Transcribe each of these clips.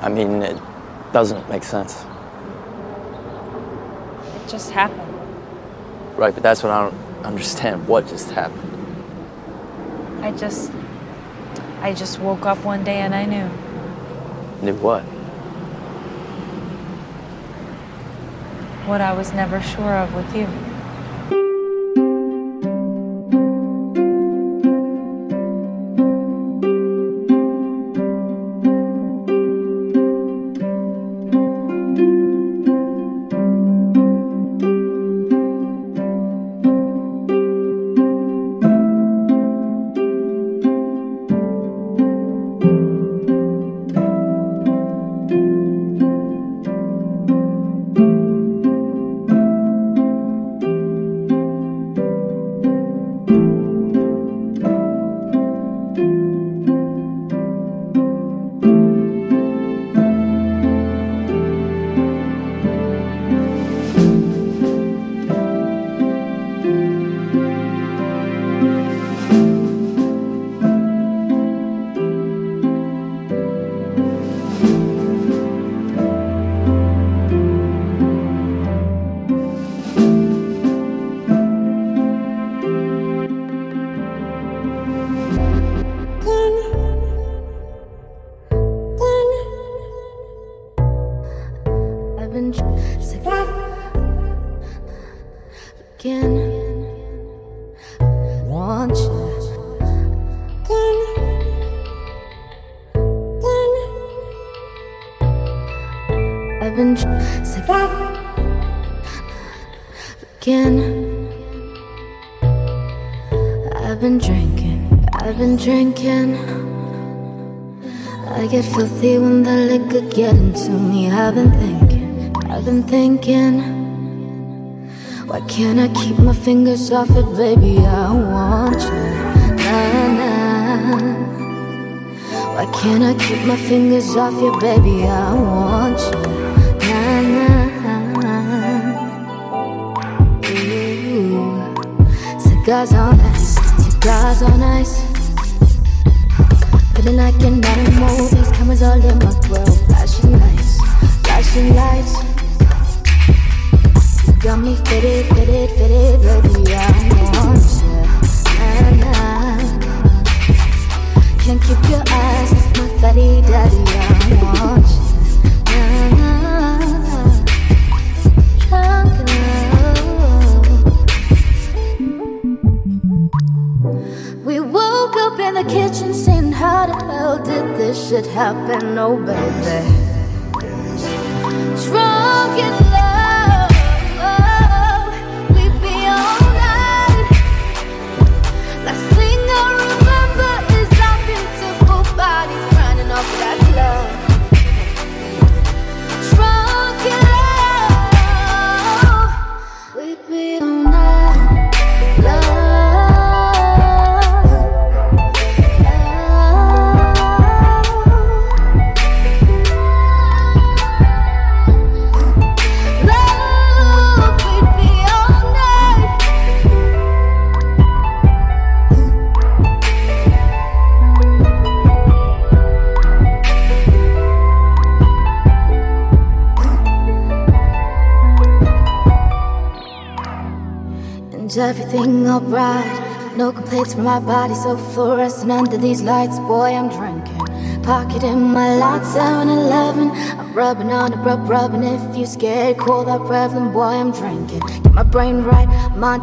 I mean, it doesn't make sense. It just happened. Right, but that's what I don't understand. What just happened? I just. I just woke up one day and I knew. Knew what? What I was never sure of with you. Drinking. I get filthy when the liquor get into me. I've been thinking, I've been thinking. Why can't I keep my fingers off it, baby? I want you, nah nah. Why can't I keep my fingers off you, baby? I want you, nah nah. Ooh, cigars on ice, cigars on ice. Feeling like in modern movies, cameras all in my world. flashing lights, flashing lights. You got me fitted, fitted, fitted, baby. I want you, nah, nah. Can't keep your eyes off my fatty daddy. I want kitchen saying, How the hell did this shit happen? Oh, baby. Drunk in love, Everything alright. No complaints from my body, so fluorescent under these lights. Boy, I'm drinking. Pocket in my lot, 7 Eleven. I'm rubbing on the rub, rubbing. If you scared, call that Revlon. Boy, I'm drinking. Get my brain right.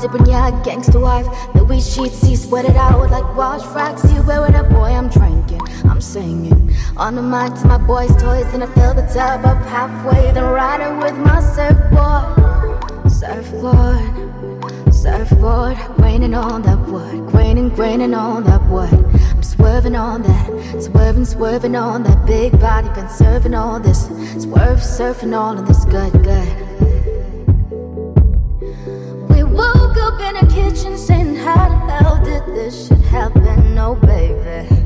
Dipping, yeah, gangster wife. The weed sheets, see, sweat it out like wash racks. You wear it up, boy, I'm drinking. I'm singing. On the mic to my boys' toys, then I fill the tub up halfway. Then riding with my surfboard. Surfboard. Surfboard, raining on that wood, graining, graining on that wood. I'm swerving on that, swerving, swerving on that big body, been serving all this, swerve, surfing all of this good, good. We woke up in a kitchen saying, How the hell did this shit happen? Oh, baby.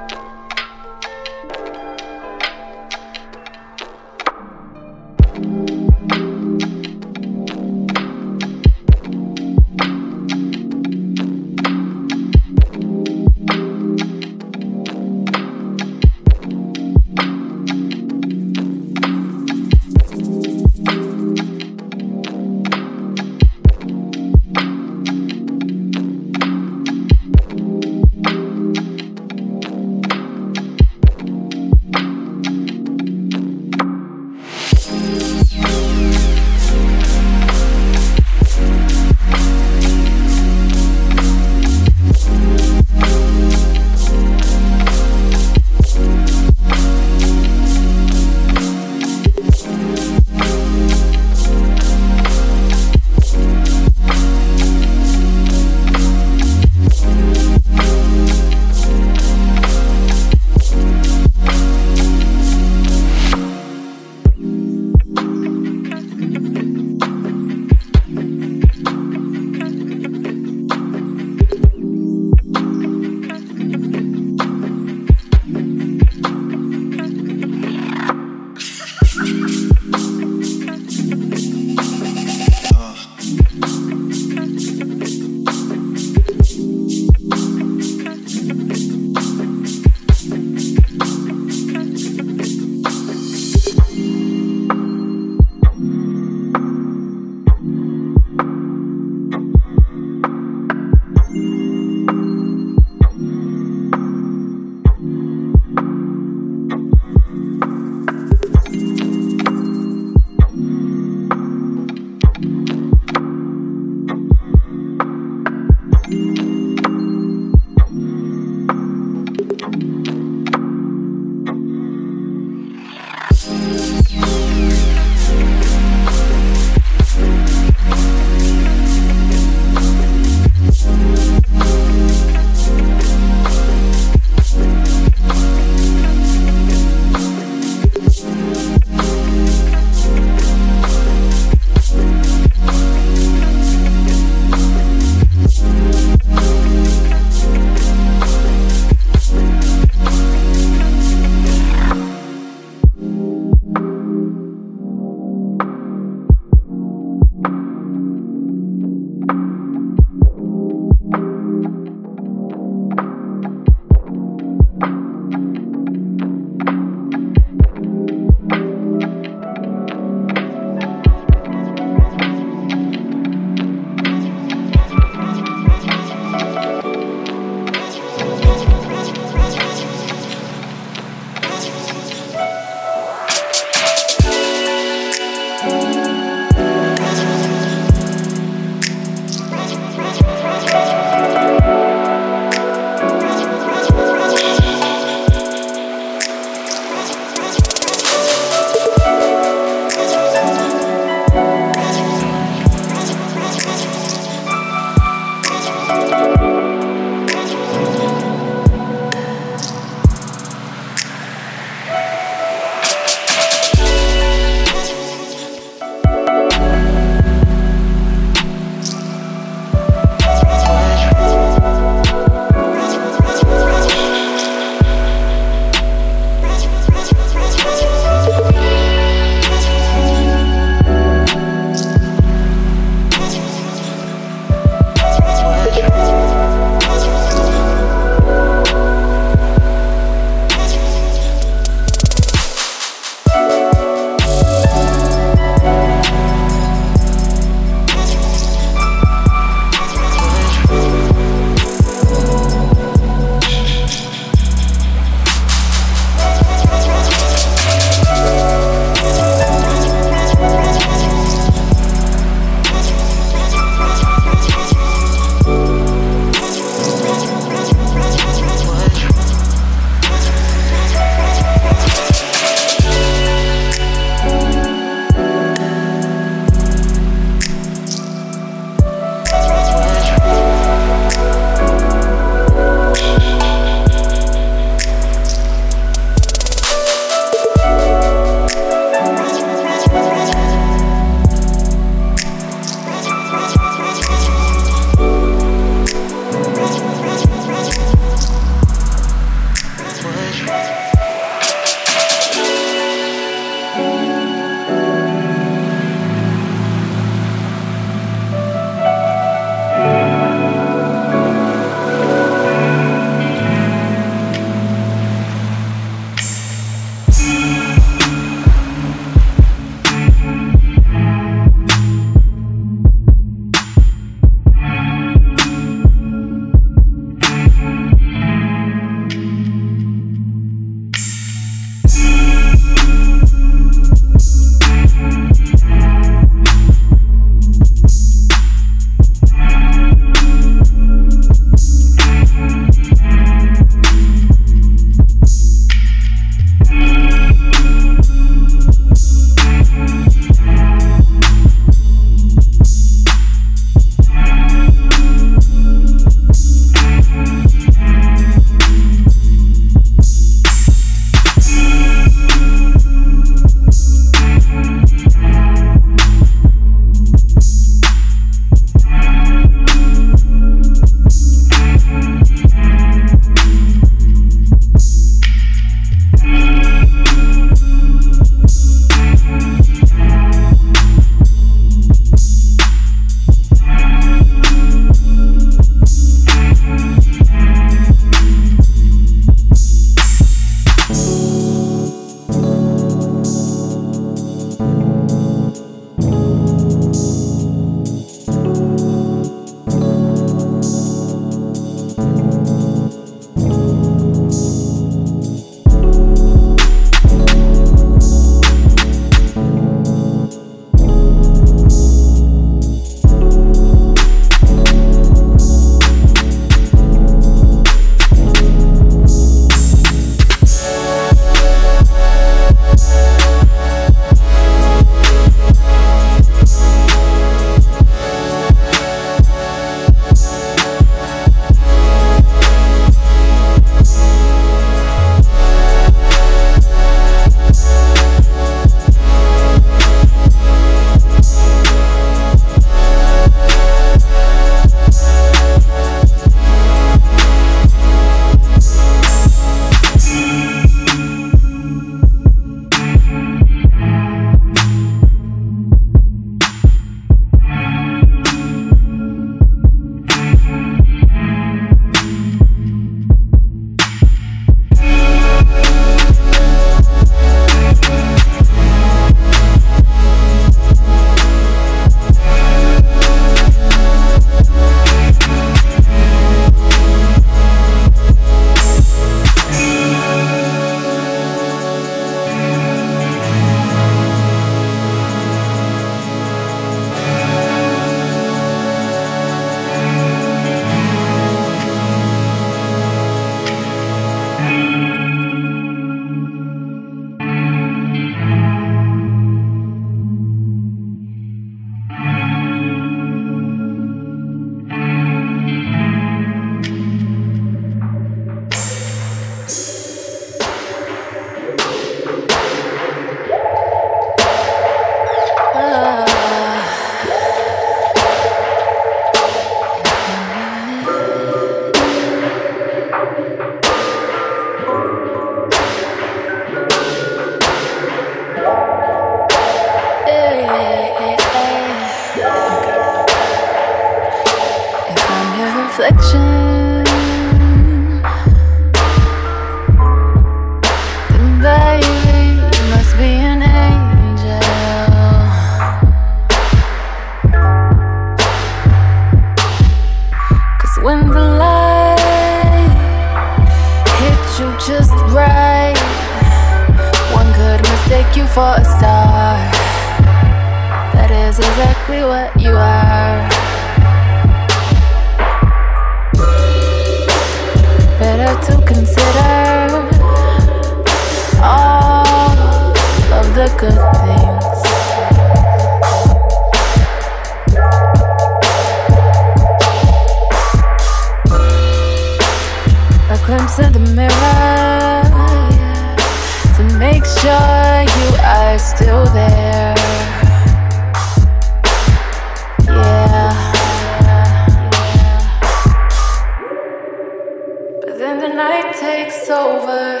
takes over,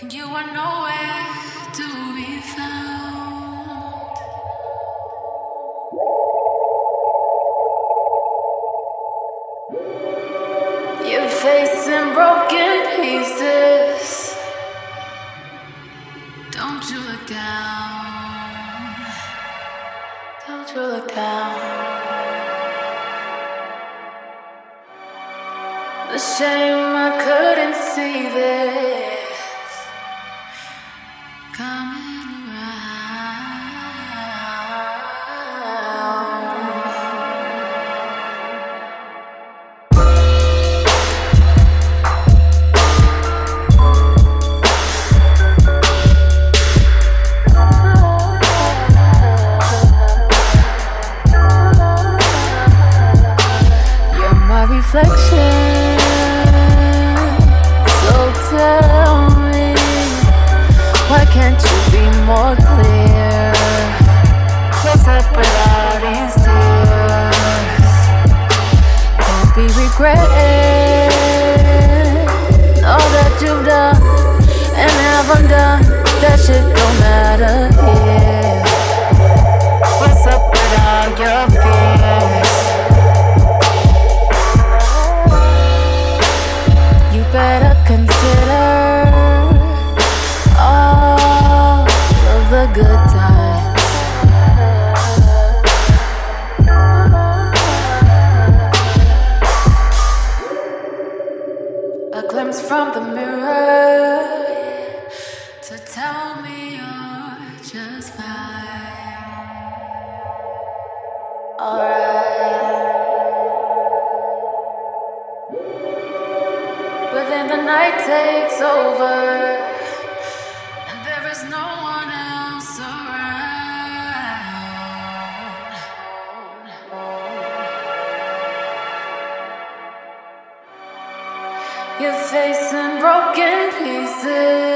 and you are nowhere to be found. You're facing broken pieces. Don't you look down. Don't you look down. shame I couldn't see this. But then the night takes over, and there is no one else around. You're facing broken pieces.